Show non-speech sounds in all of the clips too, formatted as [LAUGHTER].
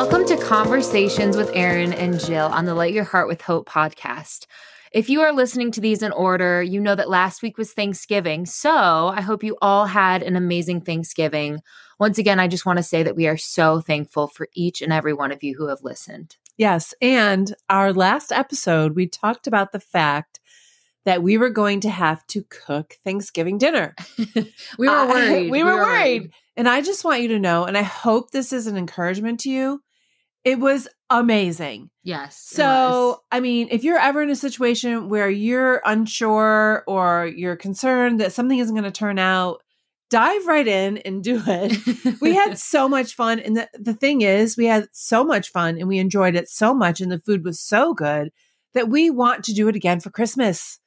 Welcome to Conversations with Erin and Jill on the Light Your Heart with Hope podcast. If you are listening to these in order, you know that last week was Thanksgiving. So I hope you all had an amazing Thanksgiving. Once again, I just want to say that we are so thankful for each and every one of you who have listened. Yes. And our last episode, we talked about the fact that we were going to have to cook Thanksgiving dinner. [LAUGHS] we were [LAUGHS] worried. Uh, we, were, we were worried. worried. And I just want you to know, and I hope this is an encouragement to you. It was amazing. Yes. So, I mean, if you're ever in a situation where you're unsure or you're concerned that something isn't going to turn out, dive right in and do it. we had [LAUGHS] so much fun. And the, the thing is, we had so much fun and we enjoyed it so much. And the food was so good that we want to do it again for Christmas.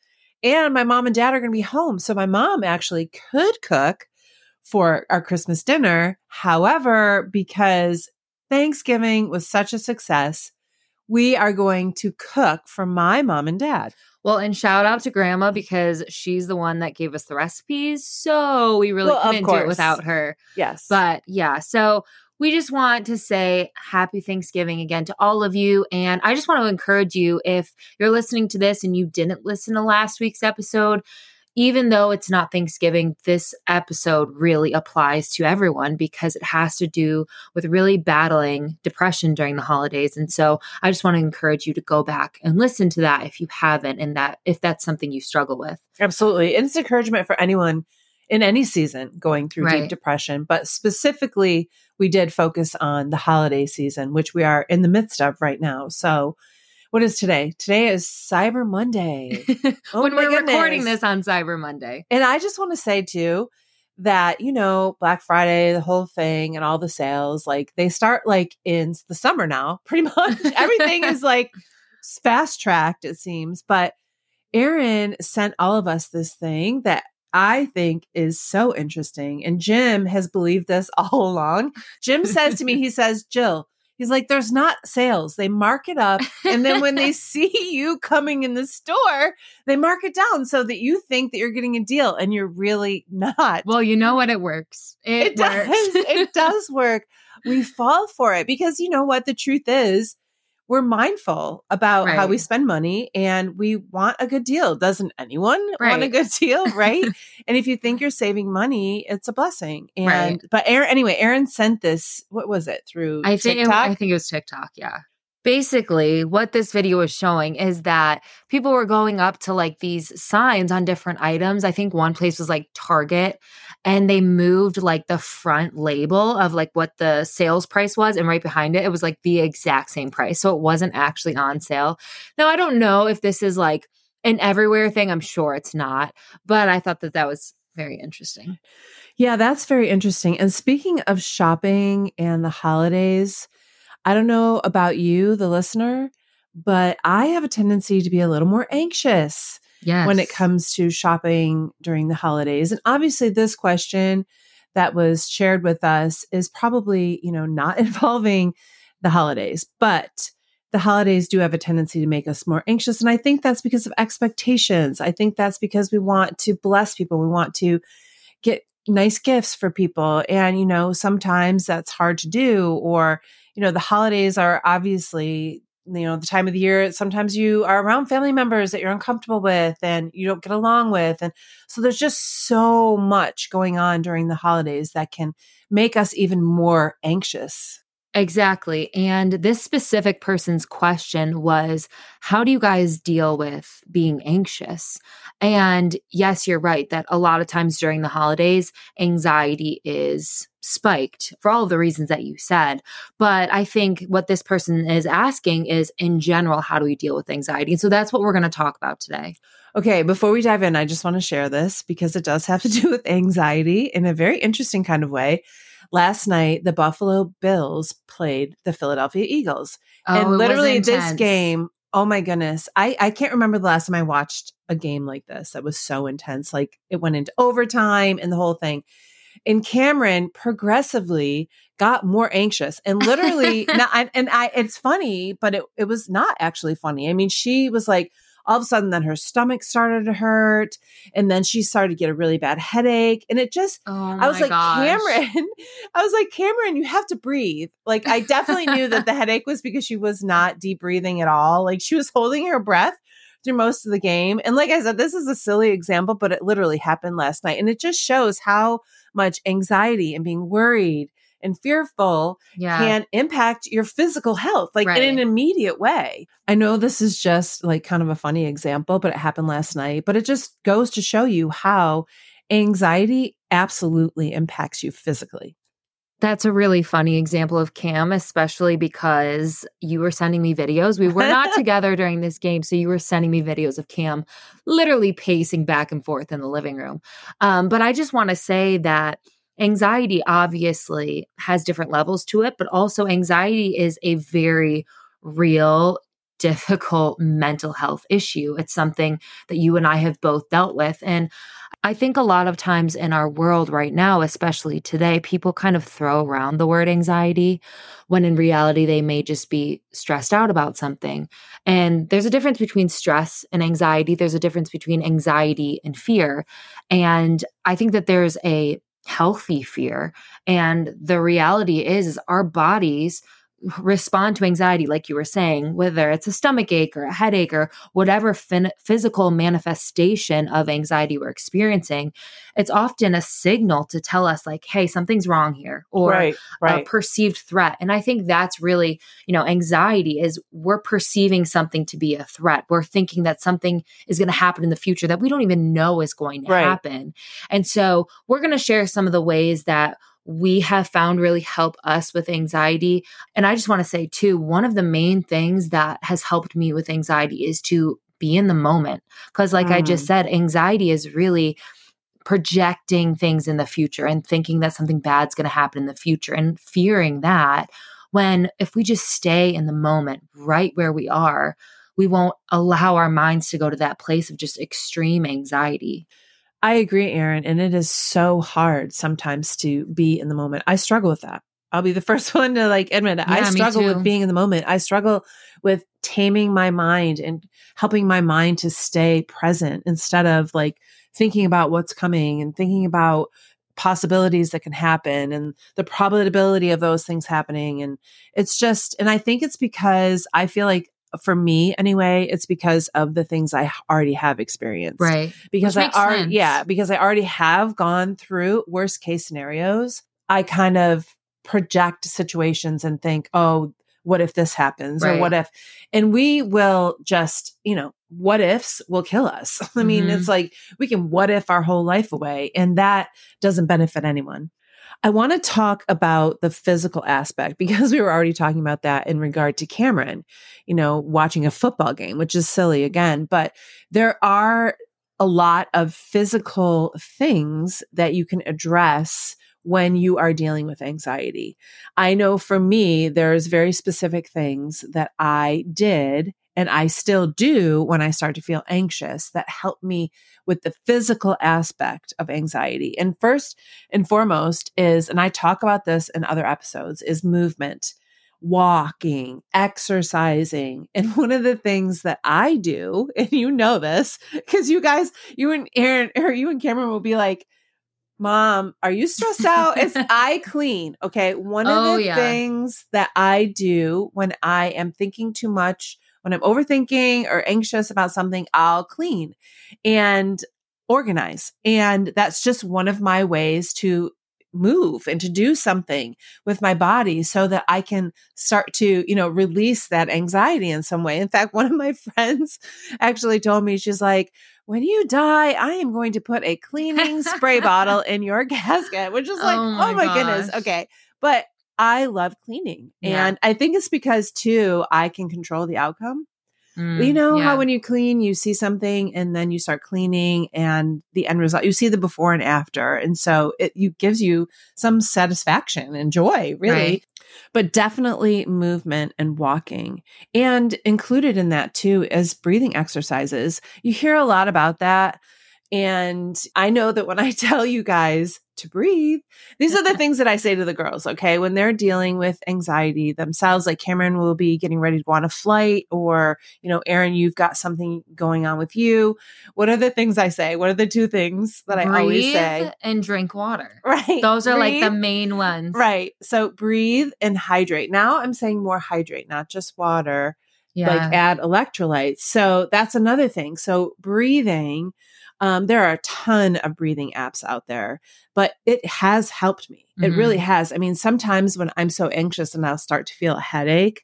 And my mom and dad are going to be home. So my mom actually could cook for our Christmas dinner. However, because Thanksgiving was such a success, we are going to cook for my mom and dad. Well, and shout out to grandma because she's the one that gave us the recipes. So we really well, couldn't do it without her. Yes. But yeah, so we just want to say happy Thanksgiving again to all of you. And I just want to encourage you if you're listening to this and you didn't listen to last week's episode, even though it's not Thanksgiving, this episode really applies to everyone because it has to do with really battling depression during the holidays. And so I just want to encourage you to go back and listen to that if you haven't, and that if that's something you struggle with. Absolutely. And it's encouragement for anyone in any season going through right. deep depression. But specifically, we did focus on the holiday season, which we are in the midst of right now. So what is today? Today is Cyber Monday. [LAUGHS] Oh when we're goodness. recording this on Cyber Monday. And I just want to say too that, you know, Black Friday, the whole thing and all the sales, like they start like in the summer now, [LAUGHS] pretty much. Everything is [LAUGHS] like fast tracked, it seems. But Erin sent all of us this thing that I think is so interesting. And Jim has believed this all along. Jim says to me, he says, Jill, He's like, there's not sales. They mark it up. And then when they [LAUGHS] see you coming in the store, they mark it down so that you think that you're getting a deal and you're really not. Well, you know what? It works. It, it [LAUGHS] works. does. it does work. We fall for it because you know what? The truth is, we're mindful about right. how we spend money and we want a good deal. Doesn't anyone right. want a good deal? [LAUGHS] Right. and if you think you're saving money, it's a blessing. And, right. but Erin, anyway, Erin sent this, what was it through I think It, I think it was TikTok. Yeah basically what this video is showing is that people were going up to like these signs on different items. I think one place was like target and they moved like the front label of like what the sales price was and right behind it it was like the exact same price so it wasn't actually on sale. Now i don't know if this is like an everywhere thing i'm sure it's not but i thought that that was very interesting. Yeah that's very interesting and speaking of shopping and the holidays I don't know about you, the listener, but I have a tendency to be a little more anxious yes. when it comes to shopping during the holidays. And obviously, this question that was shared with us is probably, you know, not [LAUGHS] involving the holidays, but the holidays do have a tendency to make us more anxious. And I think that's because of expectations. I think that's because we want to bless people. We want to get nice gifts for people. And, you know, sometimes that's hard to do or, you know, the holidays are obviously, you know, the time of the year. Sometimes you are around family members that you're uncomfortable with and you don't get along with. And so there's just so much going on during the holidays that can make us even more anxious. Exactly. And this specific person's question was How do you guys deal with being anxious? And yes, you're right that a lot of times during the holidays, anxiety is spiked for all of the reasons that you said. But I think what this person is asking is, in general, how do we deal with anxiety? And so that's what we're going to talk about today. Okay, before we dive in, I just want to share this because it does have to [LAUGHS] do with anxiety in a very interesting kind of way last night the Buffalo Bills played the Philadelphia Eagles. Oh, and literally this game, oh my goodness. I, I can't remember the last time I watched a game like this that was so intense. Like it went into overtime and the whole thing. And Camryn progressively got more anxious and literally [LAUGHS] now, I, and I, it's funny, but it, it was not actually funny. I mean, she was like, all of a sudden then her stomach started to hurt and then she started to get a really bad headache and it just Oh I was like gosh. Camryn [LAUGHS] I was like Camryn you have to breathe like I definitely knew that the [LAUGHS] headache was because she was not deep breathing at all like she was holding her breath through most of the game and like I said this is a silly example but it literally happened last night and it just shows how much anxiety and being worried and fearful Yeah. can impact your physical health like Right. in an immediate way. I know this is just like kind of a funny example, but it happened last night, but it just goes to show you how anxiety absolutely impacts you physically. That's a really funny example of Cam, especially because you were sending me videos. We were not [LAUGHS] together during this game. So you were sending me videos of Cam literally pacing back and forth in the living room. Um, but I just want to say that anxiety obviously has different levels to it, but also anxiety is a very real, difficult mental health issue. It's something that you and I have both dealt with. And I think a lot of times in our world right now, especially today, people kind of throw around the word anxiety when in reality they may just be stressed out about something. And there's a difference between stress and anxiety. There's a difference between anxiety and fear. And I think that there's a healthy fear. And the reality is, is our bodies respond to anxiety, like you were saying, whether it's a stomach ache or a headache or whatever fin- physical manifestation of anxiety we're experiencing, it's often a signal to tell us, like, hey, something's wrong here, or right, a perceived threat. And I think that's really, you know, anxiety is we're perceiving something to be a threat. We're thinking that something is going to happen in the future that we don't even know is going to Right. happen. And so we're going to share some of the ways that we have found really help us with anxiety. And I just want to say, too, one of the main things that has helped me with anxiety is to be in the moment. Because, like I just mm. said, anxiety is really projecting things in the future and thinking that something bad's going to happen in the future and fearing that. When if we just stay in the moment right where we are, we won't allow our minds to go to that place of just extreme anxiety. I agree, Erin. And it is so hard sometimes to be in the moment. I struggle with that. I'll be the [LAUGHS] first one to like admit it. I struggle with being in the moment. I struggle with taming my mind and helping my mind to stay present instead of like thinking about what's coming and thinking about possibilities that can happen and the probability of those things happening. And it's just, and I think it's because I feel like for me anyway, it's because of the things I already have experienced Right. because Which I already sense. yeah because I already have gone through worst case scenarios. I kind of project situations and think, oh, what if this happens or what if, and we will just you know what ifs will kill us. [LAUGHS] I mean, Mhm. it's like we can what if our whole life away, and that doesn't benefit anyone. I want to talk about the physical aspect [LAUGHS] because we were already talking about that in regard to Camryn, you know, watching a football game, which is silly again, but there are a lot of physical things that you can address when you are dealing with anxiety. I know for me, there's very specific things that I did and I still do when I start to feel anxious that help me with the physical aspect of anxiety. And first and foremost is, and I talk about this in other episodes, is movement, walking, exercising. And one of the things that I do, [LAUGHS] and you know this, because you guys, you and Erin, or you and Camryn will be like, Mom, are you stressed out? It's I [LAUGHS] clean. Okay. One of Oh, the yeah. things that I do when I am thinking too much, when I'm overthinking or anxious about something, I'll clean and organize. And that's just one of my ways to move and to do something with my body so that I can start to, you know, release that anxiety in some way. In fact, one of my [LAUGHS] friends actually told me, she's like, when you die, I am going to put a cleaning spray bottle [LAUGHS] in your [LAUGHS] casket, which is like, Oh oh my my, goodness. Okay. But I love cleaning. Yeah. And I think it's because too, I can control the outcome. Mm, You know yeah. how when you clean, you see something and then you start cleaning and the end result, you see the before and after. And so it you gives you some satisfaction and joy, really. Right. But definitely movement and walking. And included in that too is breathing exercises. You hear a lot about that. And I know that when I [LAUGHS] tell you guys to breathe. These are the things that I say to the girls, okay? When they're dealing with anxiety themselves, like Camryn will be getting ready to go on a flight, or, you know, Erin, you've got something going on with you. What are the things I say? What are the two things that I breathe always say? and drink water. Right. Those are like the main ones. Right. So breathe and hydrate. Now I'm saying more hydrate, not just water Yeah. like add electrolytes. So that's another thing. So breathing, um, there are a ton of breathing apps out there, but it has helped me. It Mhm. really has. I mean, sometimes when I'm so anxious and I'll start to feel a headache,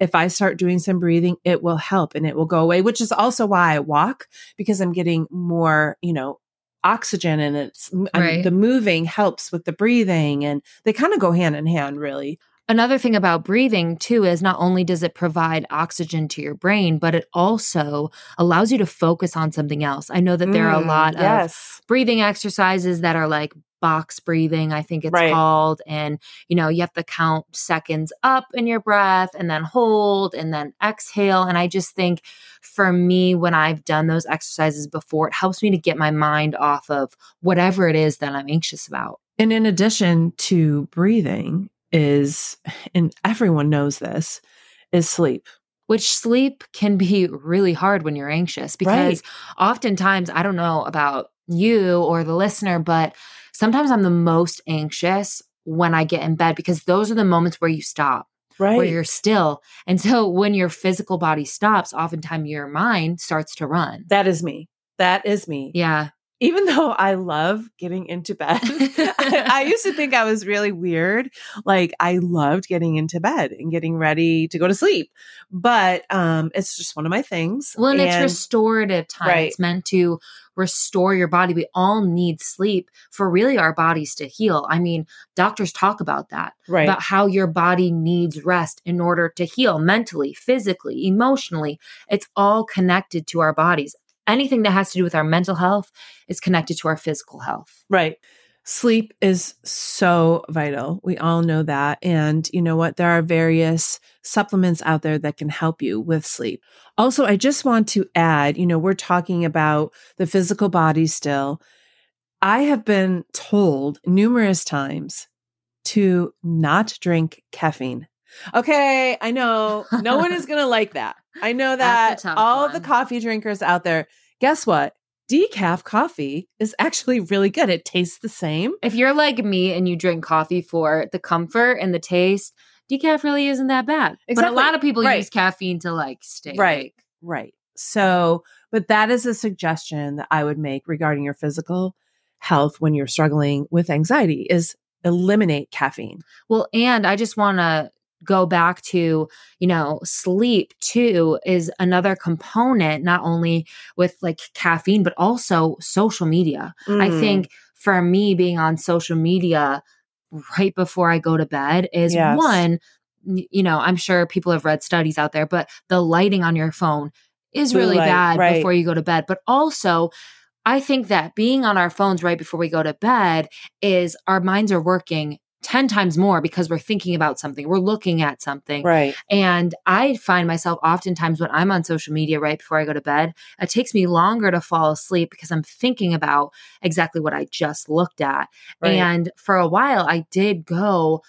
if I start doing some breathing, it will help and it will go away, which is also why I walk because I'm getting more, you know, oxygen and it's Right. the moving helps with the breathing and they kind of go hand in hand really. Another thing about breathing, too, is not only does it provide oxygen to your brain, but it also allows you to focus on something else. I know that there are a Mm, lot of breathing exercises that are like box breathing, I think it's Right. called. And, you know, you have to count seconds up in your breath and then hold and then exhale. And I just think for me, when I've done those exercises before, it helps me to get my mind off of whatever it is that I'm anxious about. And in addition to breathing, is, and everyone knows this, is sleep. which sleep can be really hard when you're anxious because oftentimes I don't know about you or the listener, but sometimes I'm the most anxious when I get in bed because those are the moments where you stop, Right. where you're still. And so when your physical body stops, oftentimes your mind starts to run. that is me. That is me. Yeah. Even though I love getting into bed, [LAUGHS] I, I used to [LAUGHS] think I was really weird. Like I loved getting into bed and getting ready to go to sleep. But um it's just one of my things. Well, and, it's restorative time. Right. It's meant to restore your body. We all need sleep for really our bodies to heal. I mean, doctors talk about that. right. about how your body needs rest in order to heal mentally, physically, emotionally. It's all connected to our bodies. Anything that has to do with our mental health is connected to our physical health. Right. Sleep is so vital. We all know that. And you know what? There are various supplements out there that can help you with sleep. Also, I just want to add, you know, we're talking about the physical body still. I have been told numerous times to not drink caffeine. Okay, I know no one is going to like that. I know that all the coffee drinkers out there, guess what? Decaf coffee is actually really good. It tastes the same. If you're like me and you drink coffee for the comfort and the taste, decaf really isn't that bad. But a lot of people Right. use caffeine to like stay Right. awake. Right. So, but that is a suggestion that I would make regarding your physical health when you're struggling with anxiety is eliminate caffeine. Well, and I just want to go back to, you know, sleep too is another component, not only with like caffeine, but also social media. I Mm. think for me, being on social media right before I go to bed is Yes. one, you know, I'm sure people have read studies out there, but the lighting on your phone is Blue really light, bad right. before you go to bed. But also, I think that being on our phones right before we go to bed is our minds are working 10 times more because we're thinking about something, we're looking at something. right. And I find myself oftentimes when I'm on social media right before I go to bed, it takes me longer to fall asleep because I'm thinking about exactly what I just looked at. Right. And for a while, I did go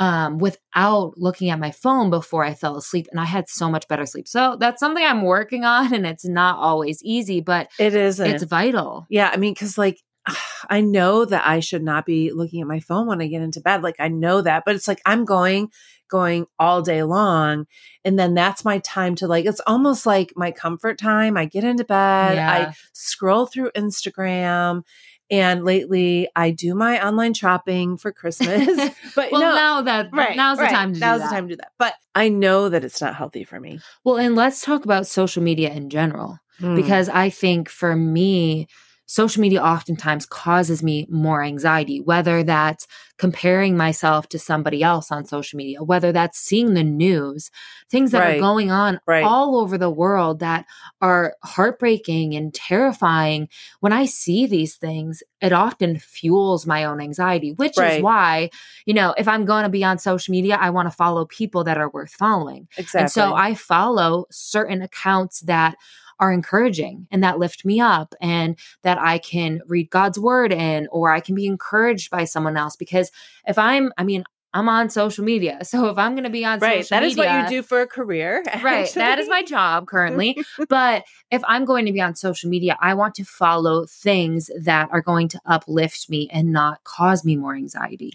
um, without looking at my phone before I fell asleep, and I had so much better sleep. So that's something I'm working on, and it's not always easy, but it isn't. it's vital. Yeah, I mean, because like [SIGHS] I know that I should not be looking at my phone when I get into bed. Like I know that, but it's like I'm going, going all day long. And then that's my time to like, it's almost like my comfort time. I get into bed, Yeah. I scroll through Instagram. And lately I do my online shopping for Christmas. [LAUGHS] But well, no, now that right. now's the time to now's do the time to do that. But I know that it's not healthy for me. Well, and let's talk about social media in general. Mm. because I think for me, social media oftentimes causes me more anxiety, whether that's comparing myself to somebody else on social media, whether that's seeing the news, things that Right. are going on Right. all over the world that are heartbreaking and terrifying. When I see these things, it often fuels my own anxiety, which Right. is why, you know, if I'm going to be on social media, I want to follow people that are worth following. exactly. And so I follow certain accounts that are encouraging and that lift me up and that I can read God's word in or I can be encouraged by someone else because if I'm I mean I'm on social media. [LAUGHS] So if I'm going to be on right, social that media, that is what you do for a career. [LAUGHS] right, that is my job currently. [LAUGHS] but if I'm going to be on social media, I want to follow things that are going to uplift me and not cause me more anxiety.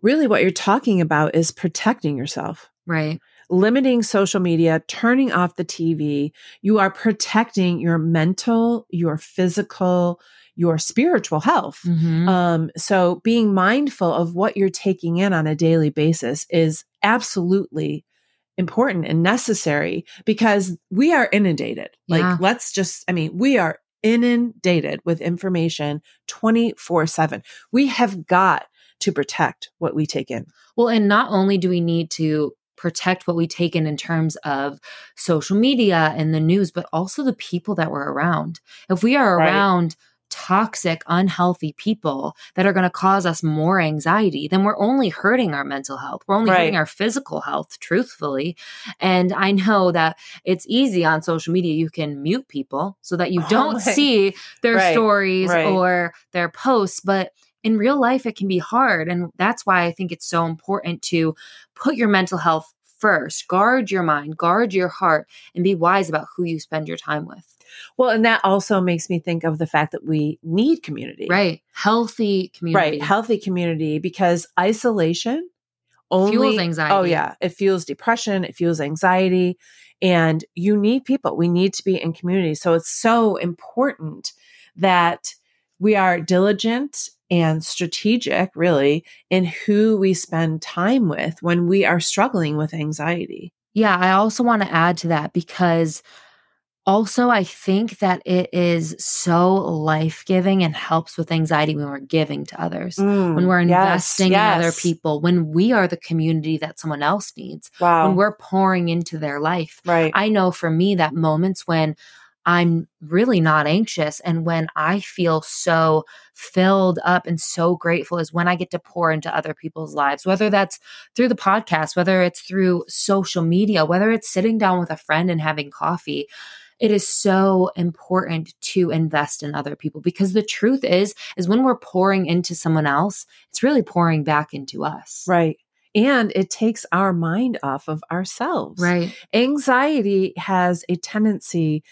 Really, what you're talking about is protecting yourself. Right. Limiting social media, turning off the TV. You are protecting your mental, your physical, your spiritual health. Mhm. Um, so being mindful of what you're taking in on a daily basis is absolutely important and necessary because we are inundated. Yeah. Like, let's just, I mean, we are inundated with information 24 7. We have got to protect what we take in. Well, and not only do we need to protect what we take in in terms of social media and the news, but also the people that we're around. If we are Right. around toxic, unhealthy people that are going to cause us more anxiety, then we're only hurting our mental health. We're only Right. hurting our physical health, truthfully. And I know that it's easy on social media. You can mute people so that you [LAUGHS] Oh don't my- see their Right, stories right. or their posts, but in real life it can be hard and that's why i think it's so important to put your mental health first guard your mind guard your heart and be wise about who you spend your time with Well, and that also makes me think of the fact that we need community. right healthy community Right. Healthy community because isolation only Fuels anxiety. Oh yeah. It fuels depression. It fuels anxiety. And you need people. We need to be in community. So it's so important that we are diligent and strategic really in who we spend time with when we are struggling with anxiety. yeah i also want to add to that because also i think that it is so life-giving and helps with anxiety when we're giving to others when we're Mm, yes, investing in other people when we are the community that someone else needs Wow. when we're pouring into their life right. I know for me that moments when I'm really not anxious and when I feel so filled up and so grateful is when I get to pour into other people's lives, whether that's through the podcast, whether it's through social media, whether it's sitting down with a friend and having coffee. It is so important to invest in other people because the truth is is when we're pouring into someone else, it's really pouring back into us. right. And it takes our mind off of ourselves. Right. anxiety has a tendency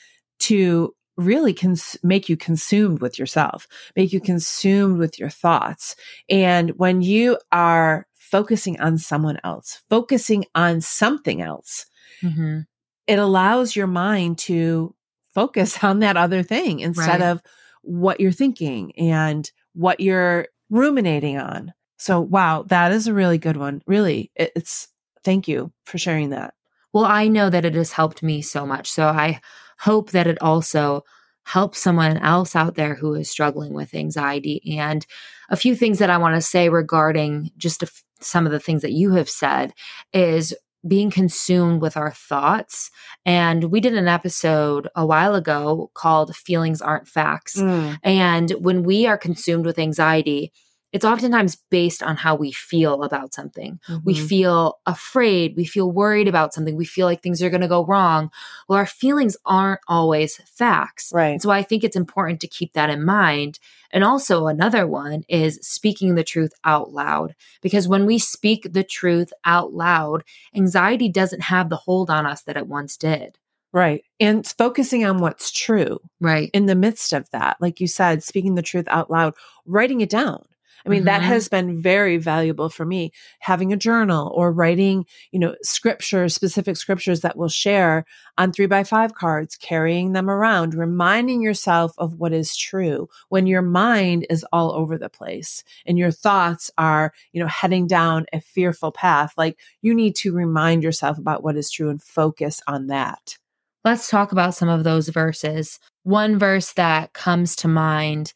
to really cons- make you consumed with yourself, make you consumed with your thoughts. And when you are focusing on someone else, focusing on something else, Mhm. it allows your mind to focus [LAUGHS] on that other thing instead Right. of what you're thinking and what you're ruminating on. So, wow, that is a really good one. Really, it's thank you for sharing that. Well, I know that it has helped me so much. So I hope that it also helps someone else out there who is struggling with anxiety. And a few things that I want to say regarding just f- some of the things that you have said is being consumed with our thoughts. And we did an episode a while ago called Feelings Aren't Facts. Mm. And when we are consumed with anxiety, it's oftentimes based on how we feel about something. We Mhm. feel afraid. We feel worried about something. We feel like things are going to go wrong. Well, our feelings aren't always facts. right. So I think it's important to keep that in mind. And also, another one is speaking the truth out loud. Because when we speak the truth out loud, anxiety doesn't have the hold on us that it once did. Right. And focusing on what's true Right. in the midst of that. Like you said, speaking the truth out loud, writing it down. I mean, that Mhm. has been very valuable for me. Having a journal or writing, you know, scriptures, specific scriptures that we'll share on three by five cards, carrying them around, reminding yourself of what is true when your mind is all over the place and your thoughts are, you know, heading down a fearful path. Like you need to remind yourself about what is true and focus on that. Let's talk about some of those verses. One verse that comes to mind,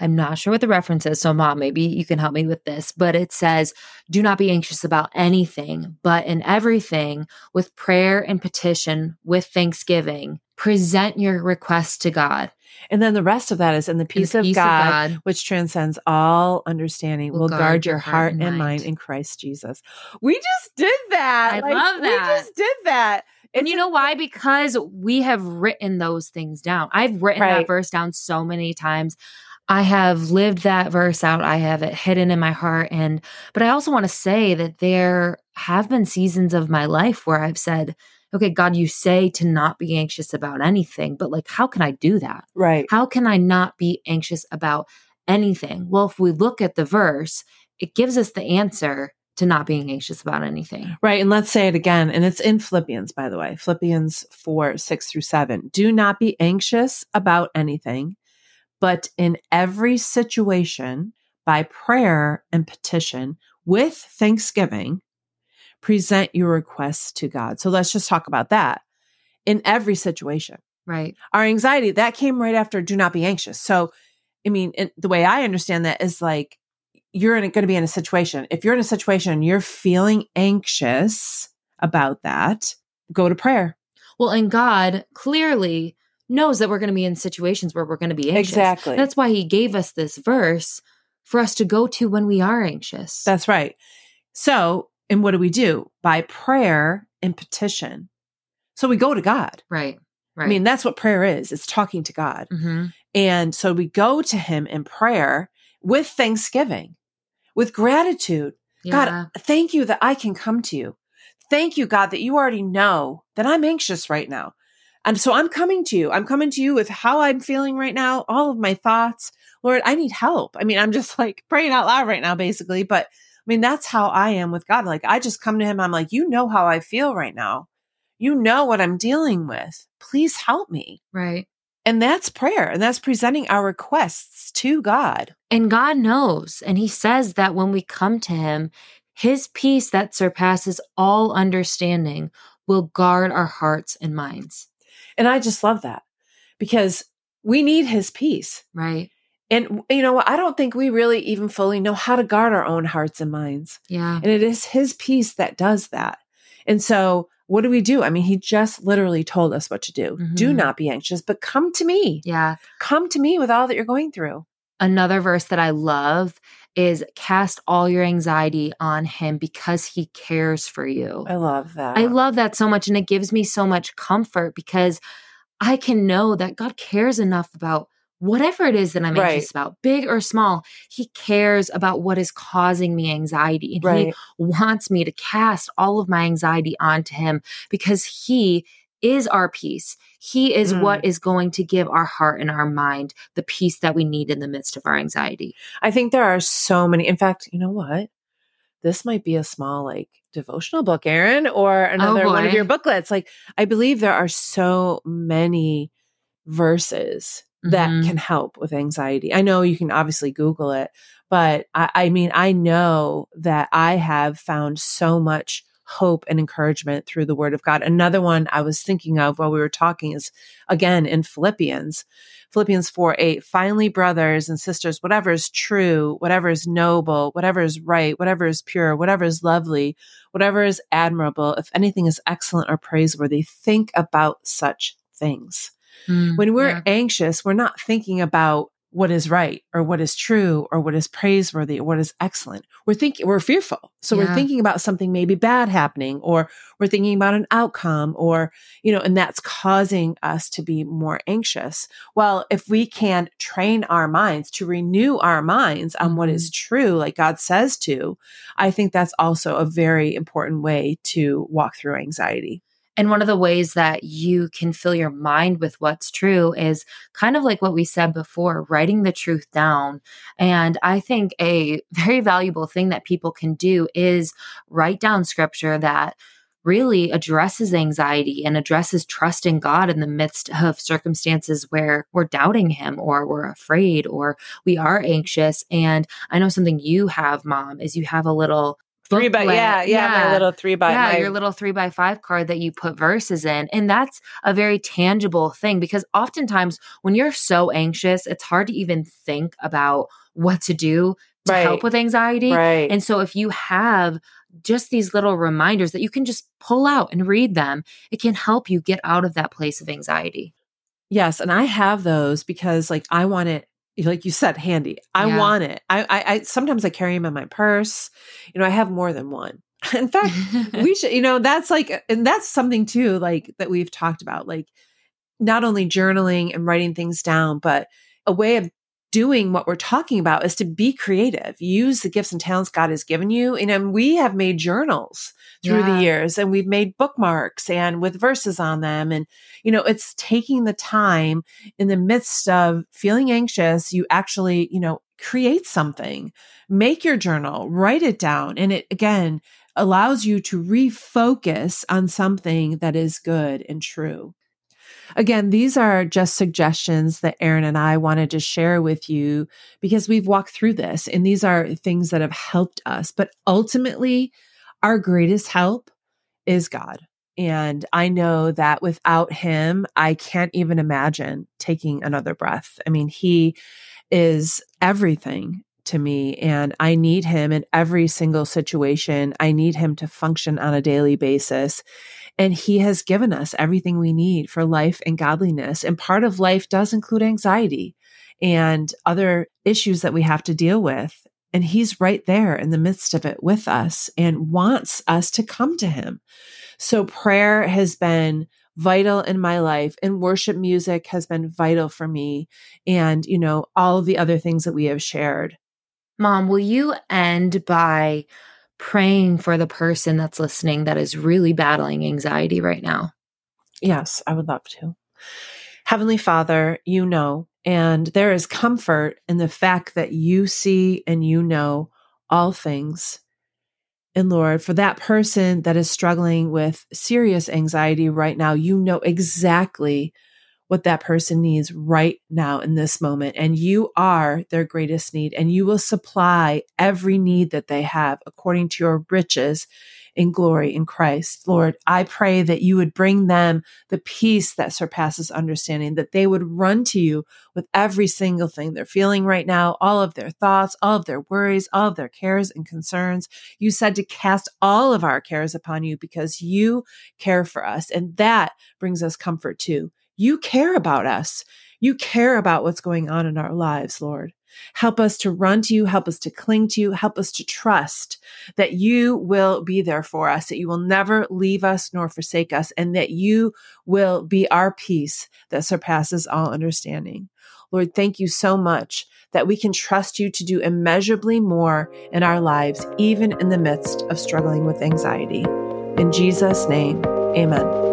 I'm not sure what the reference is, so mom, maybe you can help me with this, but it says, Do not be anxious about anything, but in everything, with prayer and petition, with thanksgiving, present your requests to God. And then the rest of that is in the peace, the of, peace God, which transcends all understanding, will, guard, your heart and mind. mind. in Christ Jesus. We just did that. I love that. We just did that. and you know why? Because we have written those things down. I've written Right. that verse down so many times. I have lived that verse out. I have it hidden in my heart. And, but I also want to say that there have been seasons of my life where I've said, okay, God, you say to not be anxious about anything, but like, how can I do that? right. How can I not be anxious about anything? Well, if we look at the verse, it gives us the answer to not being anxious about anything. Right. And let's say it again. And it's in Philippians, by the way, Philippians 4, 6 through 7. Do not be anxious about anything, but in every situation, by prayer and petition, with thanksgiving, present your requests to God. So let's just talk about that. In every situation, Right. our anxiety that came right after do not be anxious. So, I mean, the way I understand that is like you're going to be in a situation. If you're in a situation and you're feeling anxious about that, go to prayer. Well, and God clearly knows that we're going to be in situations where we're going to be anxious. Exactly. That's why he gave us this verse for us to go to when we are anxious. That's right. So, and what do we do? By prayer and petition. So we go to God. right. Right. I mean, that's what prayer is. It's talking to God. hmm And so we go to him in prayer with thanksgiving, with gratitude. yeah. God, thank you that I can come to you. Thank you, God, that you already know that I'm anxious right now. And so I'm coming to you. I'm coming to you with how I'm feeling right now, all of my thoughts. Lord, I need help. I mean, I'm just [LAUGHS] like praying out loud right now, basically. But I mean, that's how I am with God. Like, I just come to Him. I'm like, you know how I feel right now. You know what I'm dealing with. Please help me. right. And that's prayer. And that's presenting our requests to God. And God knows. And he says that when we come to him, his peace that surpasses all understanding will guard our hearts and minds. And I just love that because we need His peace. Right. And you know? I don't think we really even fully know how to guard our own hearts and minds. Yeah. And it is his peace that does that. And so what do we do? I mean, he just literally told us what to do. Do Mhm. not be anxious, but come to me. Yeah. Come to me with all that you're going through. Another verse that I love is cast all your anxiety on him because he cares for you. I love that. I love that so much. And it gives me so much comfort because I can know that God cares enough about whatever it is that I'm Right. anxious about, big or small. He cares about what is causing me anxiety. And right. He wants me to cast all of my anxiety onto Him because He is our peace. He is Mm. what is going to give our heart and our mind the peace that we need in the midst of our anxiety. I think there are so many. In fact, you know what? This might be a small like devotional book, Erin, or another one of your booklets. Like I believe there are so many verses that Mhm. can help with anxiety. I know you can obviously Google it, but I, I mean, I know that I have found so much hope and encouragement through the word of God. Another one I was thinking of while we were talking is again in Philippians. Philippians 4 8. Finally, brothers and sisters, whatever is true, whatever is noble, whatever is right, whatever is pure, whatever is lovely, whatever is admirable, if anything is excellent or praiseworthy, think about such things. Mm, When we're yeah. anxious, we're not thinking about what is right or what is true or what is praiseworthy or what is excellent. We're thinking, we're fearful. So we're thinking about something maybe bad happening or we're thinking about an outcome or, you know, and that's causing us to be more anxious. Well, if we can train our minds to renew our minds on what is mm-hmm. true, like God says to, I think that's also a very important way to walk through anxiety. And one of the ways that you can fill your mind with what's true is kind of like what we said before, writing the truth down. And I think a [LAUGHS] very valuable thing that people can do is write down scripture that really addresses anxiety and addresses trust in God in the midst of circumstances where we're doubting Him or we're afraid or we are anxious. And I know something you have, Mom, is you have a little Three by, booklet. yeah, yeah, my little three by, yeah, my, your little three by five card that you put verses in. And that's a very tangible thing because oftentimes when you're so anxious, it's hard to even think about what to do to Right. help with anxiety. right. And so if you have just these little reminders that you can just pull out and read them, it can help you get out of that place of anxiety. Yes, and I have those because like I want it like you said handy. I Yeah. want it. I, I I sometimes I carry them in my purse. You know, I have more than one. [LAUGHS] In fact, [LAUGHS] we should, you know, that's like, uh, and that's something too, like that we've talked about, like not only journaling and writing things down, but a way of doing what we're talking about is to be creative, use the gifts and talents God has given you. And um, we have made journals through yeah. the years and we've made bookmarks and with verses on them. And, you know, it's taking the time in the midst of feeling anxious, you actually, you know, create something, make your journal, write it down. And it again allows you to refocus on something that is good and true. Again, these are just suggestions that Erin and I wanted to share with you because we've walked through this and these are things that have helped us. But ultimately, our greatest help is God. And I know that without him, I can't even imagine taking another breath. I mean, he is everything to me and I need him in every single situation. I need him to function on a daily basis. And he has given us everything we need for life and godliness. And part of life does include anxiety and other issues that we have to deal with. And he's right there in the midst of it with us and wants us to come to him. So prayer has been vital in my life and worship music has been vital for me. And, you know, all of the other things that we have shared. Mom, will you end by praying for the person that's listening that is really battling anxiety right now? Yes, I would love to. Heavenly Father, you know, and there is comfort in the fact that you see and you know all things. And Lord, for that person that is struggling with serious anxiety right now, you know exactly what that person needs right now in this moment. And you are their greatest need, and you will supply every need that they have according to your riches in glory in Christ. Lord, I pray that you would bring them the peace that surpasses understanding, that they would run to you with every single thing they're feeling right now, all of their thoughts, all of their worries, all of their cares and concerns. You said to cast all of our cares upon you because you care for us. And that brings us comfort too. You care about us. You care about what's going on in our lives, Lord. Help us to run to you. Help us to cling to you. Help us to trust that you will be there for us, that you will never leave us nor forsake us, and that you will be our peace that surpasses all understanding. Lord, thank you so much that we can trust you to do immeasurably more in our lives, even in the midst of struggling with anxiety. In Jesus' name, amen.